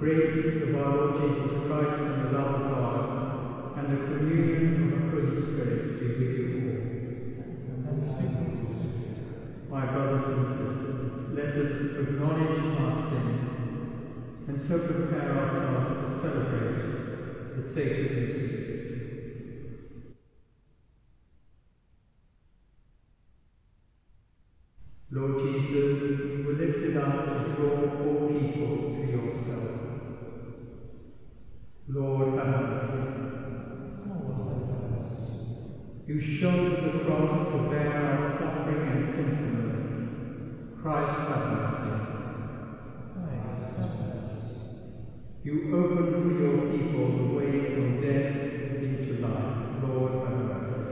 grace of our Lord Jesus Christ and the love of God and the communion of the Holy Spirit be with you all. My brothers and sisters, let us acknowledge our sins and so prepare ourselves to celebrate the sacred mysteries. You shouldered the cross to bear our suffering and sinfulness. Christ, have mercy. Christ have mercy. You opened for your people the way from death into life. Lord, have mercy.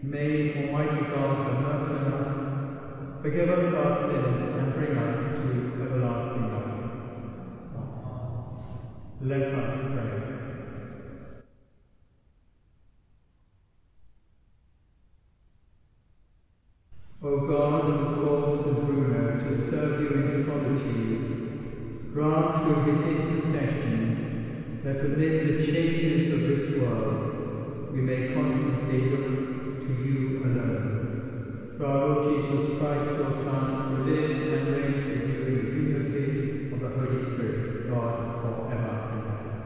May Almighty God have mercy on us, forgive us our sins, and bring us solitude, grant through his intercession that amid the changes of this world we may constantly look to you alone. For our Lord Jesus Christ, your Son, who lives and reigns with you in the unity of the Holy Spirit, God, forever and ever.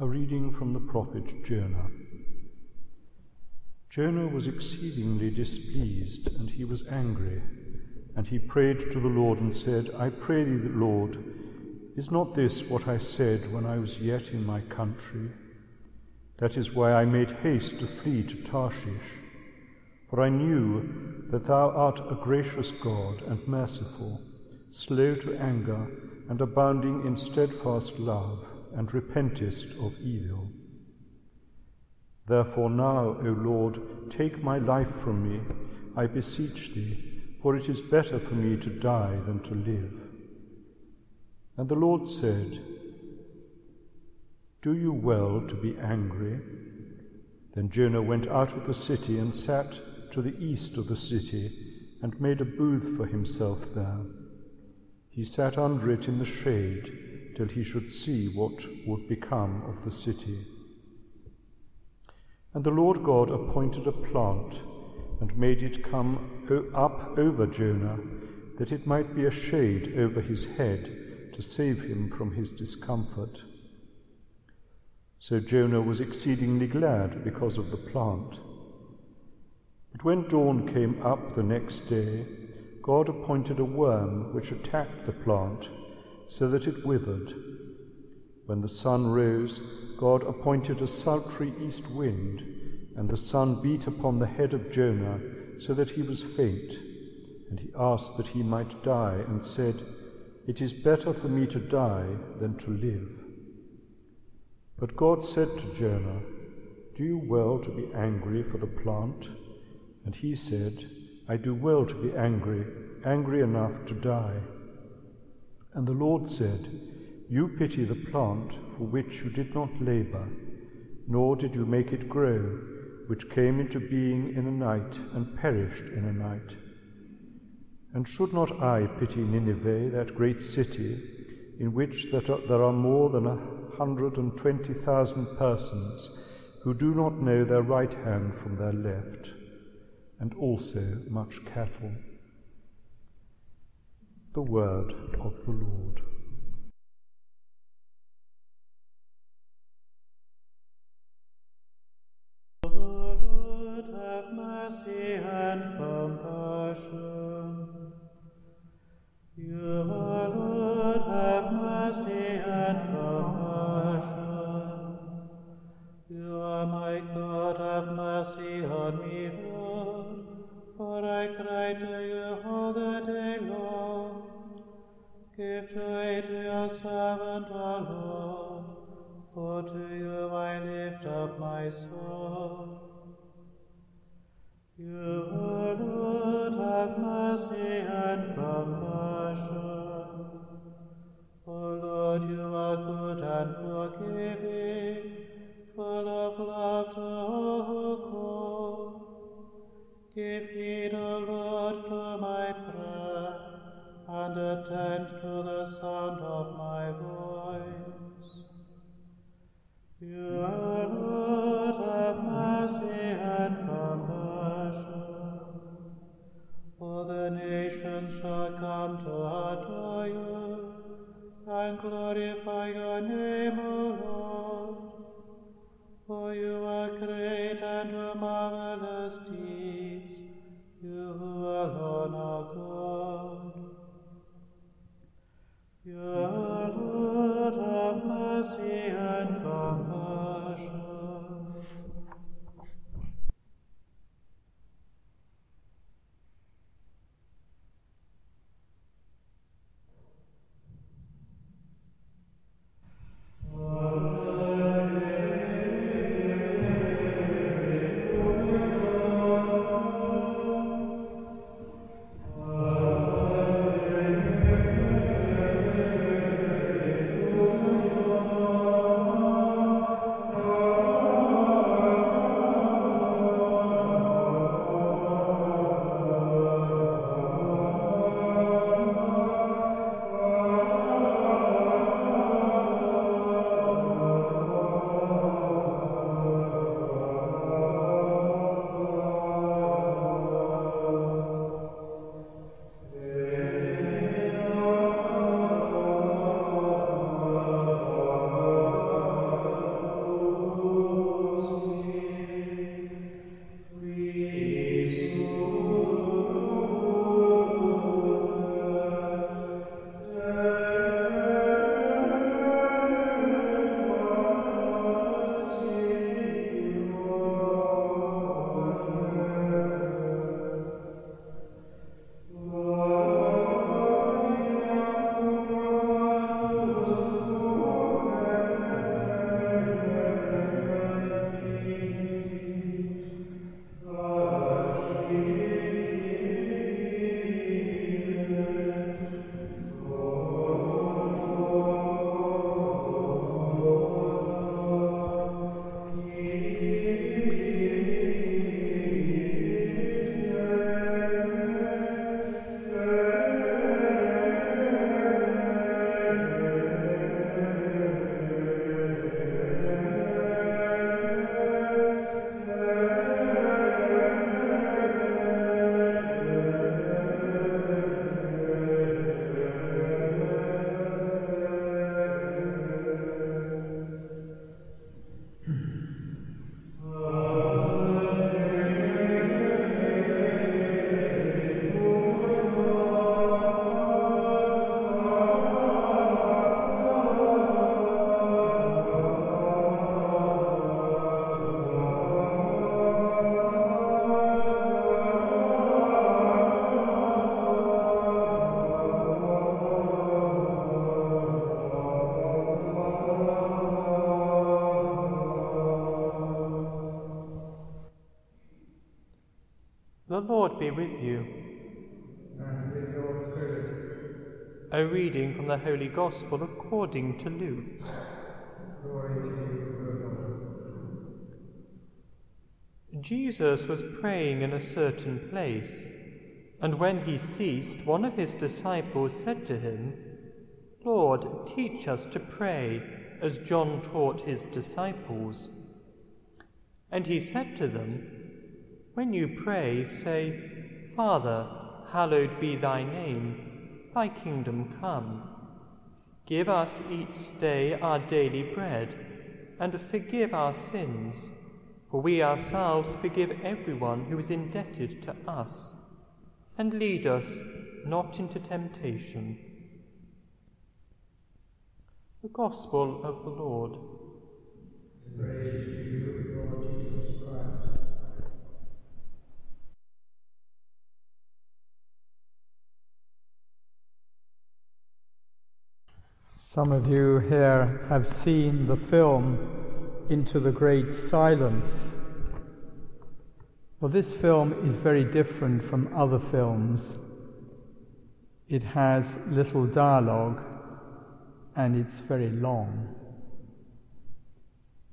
A reading from the prophet Jonah. Jonah was exceedingly displeased, and he was angry. And he prayed to the Lord and said, I pray thee, Lord, is not this what I said when I was yet in my country? That is why I made haste to flee to Tarshish. For I knew that thou art a gracious God and merciful, slow to anger, and abounding in steadfast love, and repentest of evil. Therefore now, O Lord, take my life from me, I beseech thee, for it is better for me to die than to live. And the Lord said, Do you well to be angry? Then Jonah went out of the city and sat to the east of the city and made a booth for himself there. He sat under it in the shade till he should see what would become of the city. And the Lord God appointed a plant and made it come up over Jonah, that it might be a shade over his head to save him from his discomfort. So Jonah was exceedingly glad because of the plant. But when dawn came up the next day, God appointed a worm which attacked the plant so that it withered. When the sun rose, God appointed a sultry east wind, and the sun beat upon the head of Jonah so that he was faint. And he asked that he might die, and said, It is better for me to die than to live. But God said to Jonah, Do you well to be angry for the plant? And he said, I do well to be angry, angry enough to die. And the Lord said, You pity the plant for which you did not labor, nor did you make it grow, which came into being in a night and perished in a night. And should not I pity Nineveh, that great city, in which that there are more than a hundred and twenty thousand persons who do not know their right hand from their left, and also much cattle? The word of the Lord. Lord, have mercy and compassion. You, Lord, have mercy and compassion. You are my God, have mercy on me, Lord, for I cry to you all the day long. Give joy to your servant, Lord, for to you I lift up my soul. You, O Lord, have mercy and compassion. Lord be with you. and with your spirit. A reading from the Holy Gospel according to Luke. Glory to you, Lord. Jesus was praying in a certain place, and when he ceased, one of his disciples said to him, Lord, teach us to pray, as John taught his disciples. And he said to them, When you pray, say, Father, hallowed be thy name, thy kingdom come. Give us each day our daily bread, and forgive our sins, for we ourselves forgive everyone who is indebted to us. And lead us not into temptation. The Gospel of the Lord. Praise to you, Lord Jesus Christ. Some of you here have seen the film Into the Great Silence. Well, this film is very different from other films. It has little dialogue and it's very long.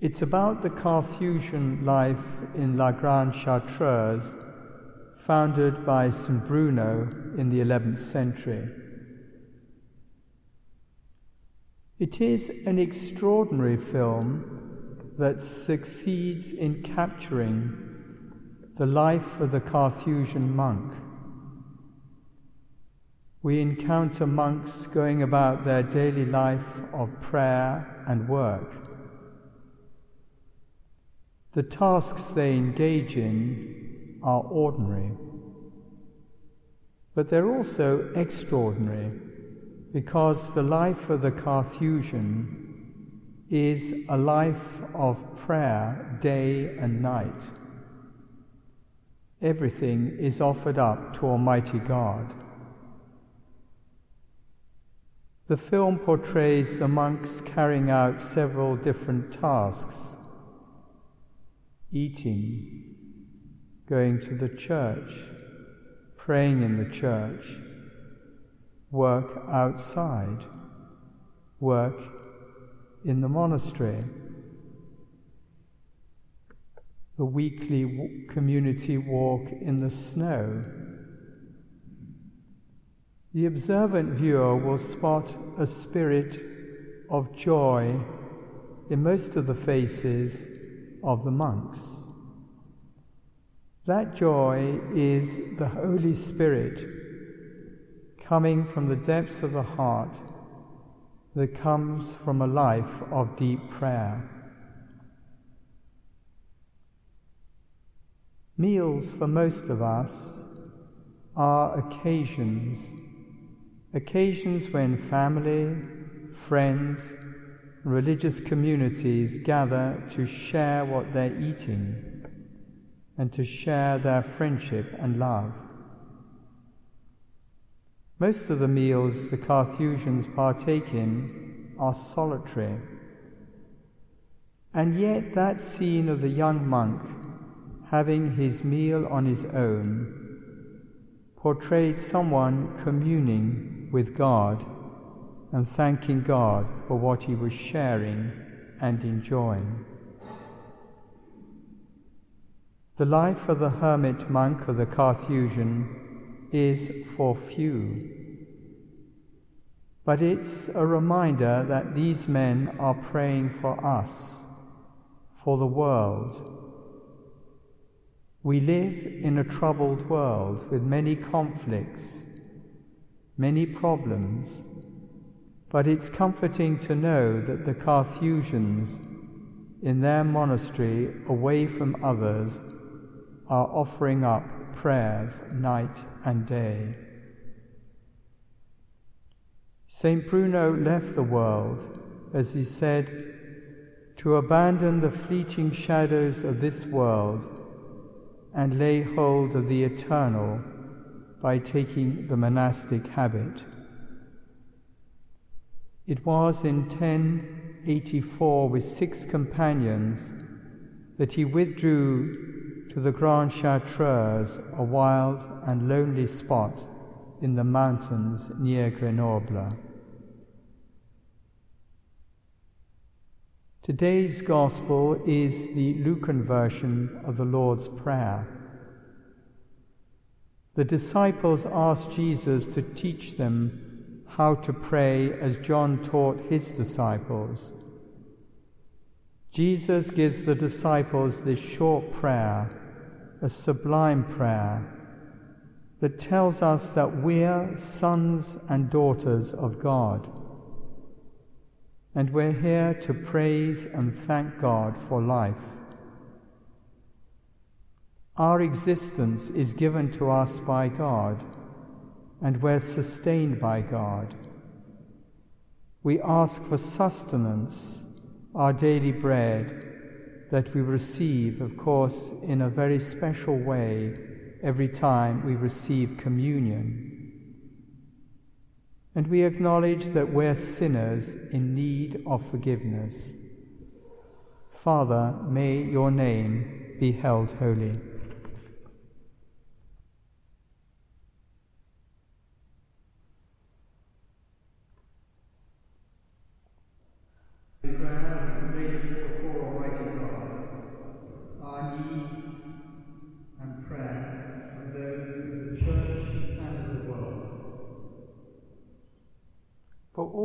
It's about the Carthusian life in La Grande Chartreuse, founded by St. Bruno in the 11th century. It is an extraordinary film that succeeds in capturing the life of the Carthusian monk. We encounter monks going about their daily life of prayer and work. The tasks they engage in are ordinary, but they're also extraordinary because the life of the Carthusian is a life of prayer day and night. Everything is offered up to Almighty God. The film portrays the monks carrying out several different tasks eating, going to the church, praying in the church, work outside, work in the monastery, the weekly community walk in the snow. The observant viewer will spot a spirit of joy in most of the faces of the monks. That joy is the Holy Spirit coming from the depths of the heart that comes from a life of deep prayer. Meals for most of us are occasions, occasions when family, friends, religious communities gather to share what they're eating and to share their friendship and love. Most of the meals the Carthusians partake in are solitary. And yet, that scene of the young monk having his meal on his own portrayed someone communing with God and thanking God for what he was sharing and enjoying. The life of the hermit monk of the Carthusian is for few. But it's a reminder that these men are praying for us, for the world. We live in a troubled world with many conflicts, many problems, but it's comforting to know that the Carthusians, in their monastery away from others, are offering up prayers night and day. St. Bruno left the world, as he said, to abandon the fleeting shadows of this world and lay hold of the eternal by taking the monastic habit. It was in 1084 with six companions that he withdrew to the Grand Chartreuse, a wild and lonely spot in the mountains near Grenoble. Today's Gospel is the Lucan version of the Lord's Prayer. The disciples asked Jesus to teach them how to pray as John taught his disciples. Jesus gives the disciples this short prayer a sublime prayer that tells us that we're sons and daughters of God. And we're here to praise and thank God for life. Our existence is given to us by God, and we're sustained by God. We ask for sustenance, our daily bread, that we receive, of course, in a very special way every time we receive communion. And we acknowledge that we're sinners in need of forgiveness. Father, may your name be held holy.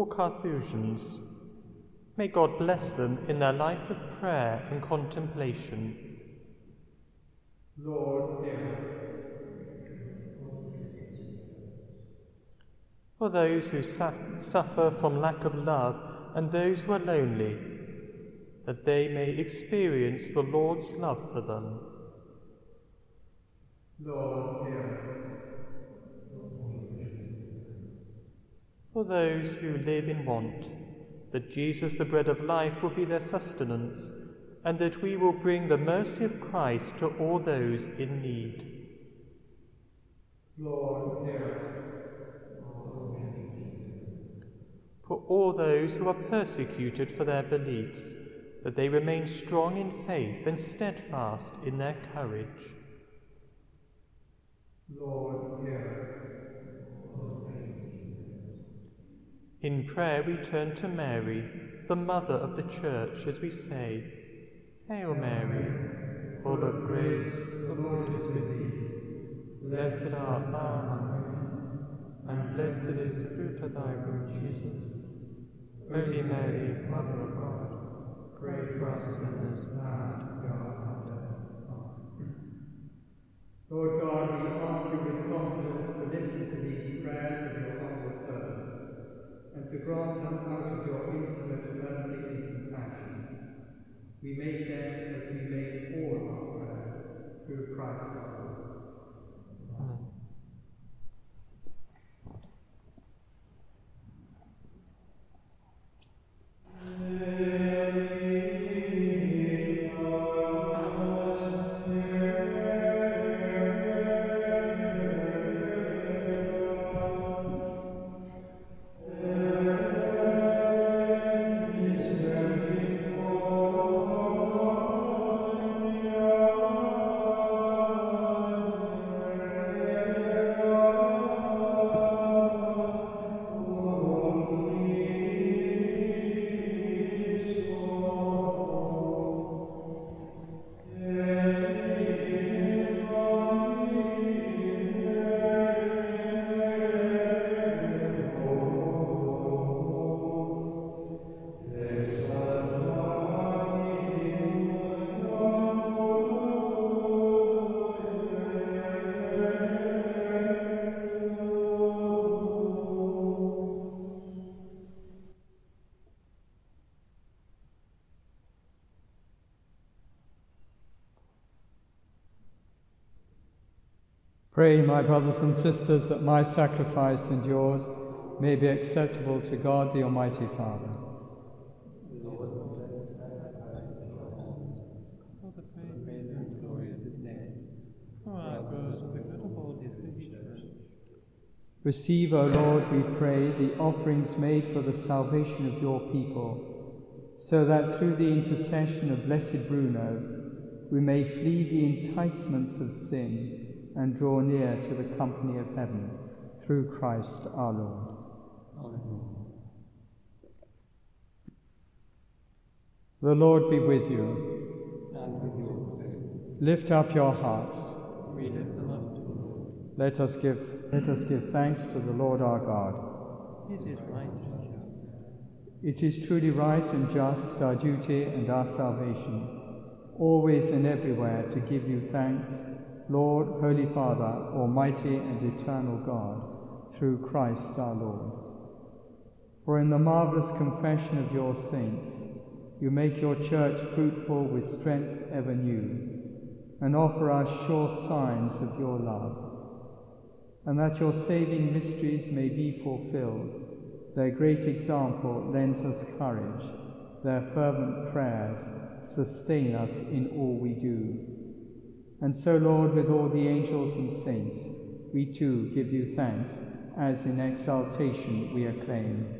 All Carthusians, May God bless them in their life of prayer and contemplation. Lord, hear us. For those who su- suffer from lack of love and those who are lonely, that they may experience the Lord's love for them. Lord, hear For those who live in want, that Jesus, the bread of life, will be their sustenance, and that we will bring the mercy of Christ to all those in need. Lord, hear us. For all those who are persecuted for their beliefs, that they remain strong in faith and steadfast in their courage. Lord, hear us. In prayer we turn to Mary, the Mother of the Church, as we say, Hail Mary, full of grace, the Lord is with thee. Blessed art thou among women, and blessed is the fruit of thy womb, Jesus. Holy Mary, Mother of God, pray for us sinners now and at the hour of our. Amen. Lord God, we ask you with confidence to listen to these prayers of your to grant them out of your infinite mercy and compassion. We make them as we make all our prayers through Christ our Lord. Amen. Pray, my brothers and sisters, that my sacrifice and yours may be acceptable to God the Almighty Father. Receive, O Lord, we pray, the offerings made for the salvation of your people, so that through the intercession of Blessed Bruno we may flee the enticements of sin and draw near to the company of heaven through Christ our Lord. The Lord be with you. and with your spirit. Lift up your hearts. We lift them up to the Lord. Let us give let us give thanks to the Lord our God. It is right and just. It is truly right and just, our duty and our salvation, always and everywhere to give you thanks, Lord, Holy Father, Almighty and eternal God, through Christ our Lord. For in the marvellous confession of your saints, you make your church fruitful with strength ever new, and offer us sure signs of your love. And that your saving mysteries may be fulfilled, their great example lends us courage, their fervent prayers sustain us in all we do. And so, Lord, with all the angels and saints, we too give you thanks, as in exaltation we acclaim.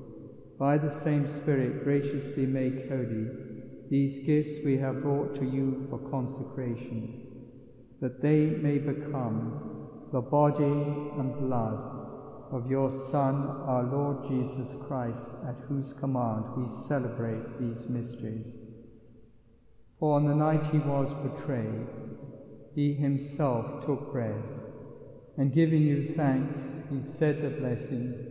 by the same Spirit graciously make holy these gifts we have brought to you for consecration, that they may become the body and blood of your Son, our Lord Jesus Christ, at whose command we celebrate these mysteries. For on the night he was betrayed, he himself took bread, and giving you thanks, he said the blessing,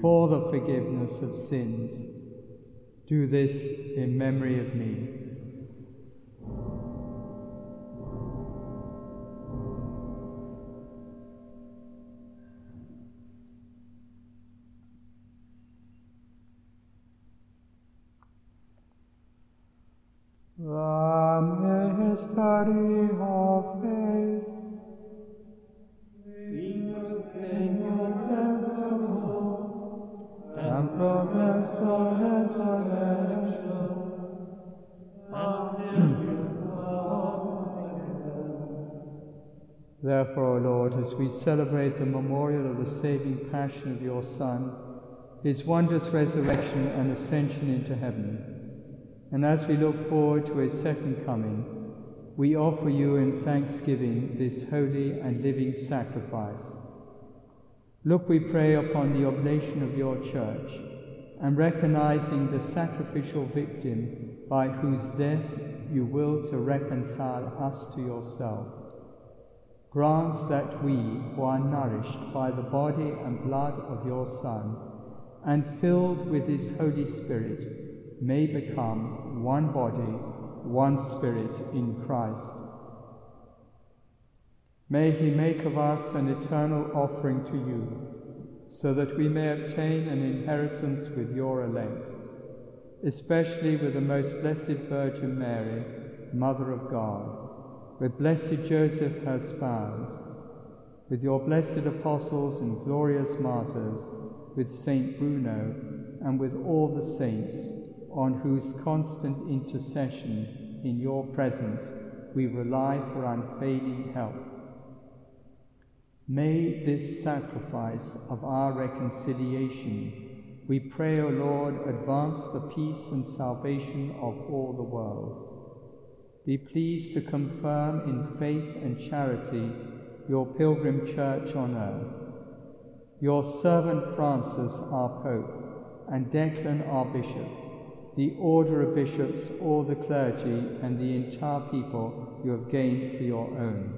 for the forgiveness of sins. Do this in memory of me. The Therefore, O Lord, as we celebrate the memorial of the saving passion of your Son, his wondrous resurrection and ascension into heaven, and as we look forward to his second coming, we offer you in thanksgiving this holy and living sacrifice. Look, we pray, upon the oblation of your church, and recognizing the sacrificial victim by whose death you will to reconcile us to yourself. Grants that we, who are nourished by the body and blood of your Son, and filled with his Holy Spirit, may become one body, one spirit in Christ. May he make of us an eternal offering to you, so that we may obtain an inheritance with your elect, especially with the most blessed Virgin Mary, Mother of God, with blessed Joseph, her spouse, with your blessed apostles and glorious martyrs, with Saint Bruno, and with all the saints, on whose constant intercession in your presence we rely for unfailing help. May this sacrifice of our reconciliation, we pray, O Lord, advance the peace and salvation of all the world. Be pleased to confirm in faith and charity your pilgrim church on earth. Your servant Francis, our Pope, and Declan, our Bishop, the order of bishops, all the clergy, and the entire people you have gained for your own.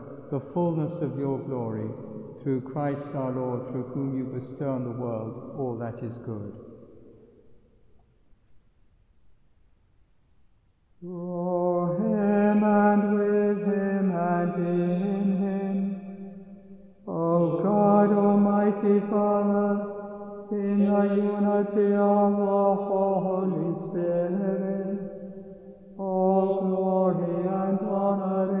the fullness of your glory, through Christ our Lord, through whom you bestow on the world all that is good. Through him and with him and in him, O God, Almighty Father, in the unity of the Holy Spirit, all glory and honor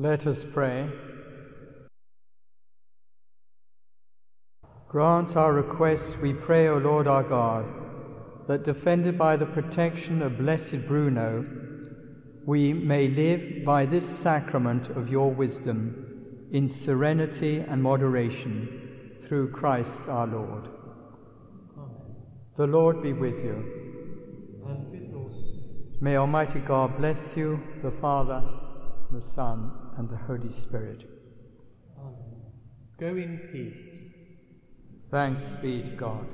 Let us pray. Grant our requests, we pray, O Lord our God, that defended by the protection of blessed Bruno, we may live by this sacrament of your wisdom in serenity and moderation through Christ our Lord. Amen. The Lord be with you. And with yours. May Almighty God bless you, the Father, the Son, and the Holy Spirit. Amen. Go in peace. Thanks be to God.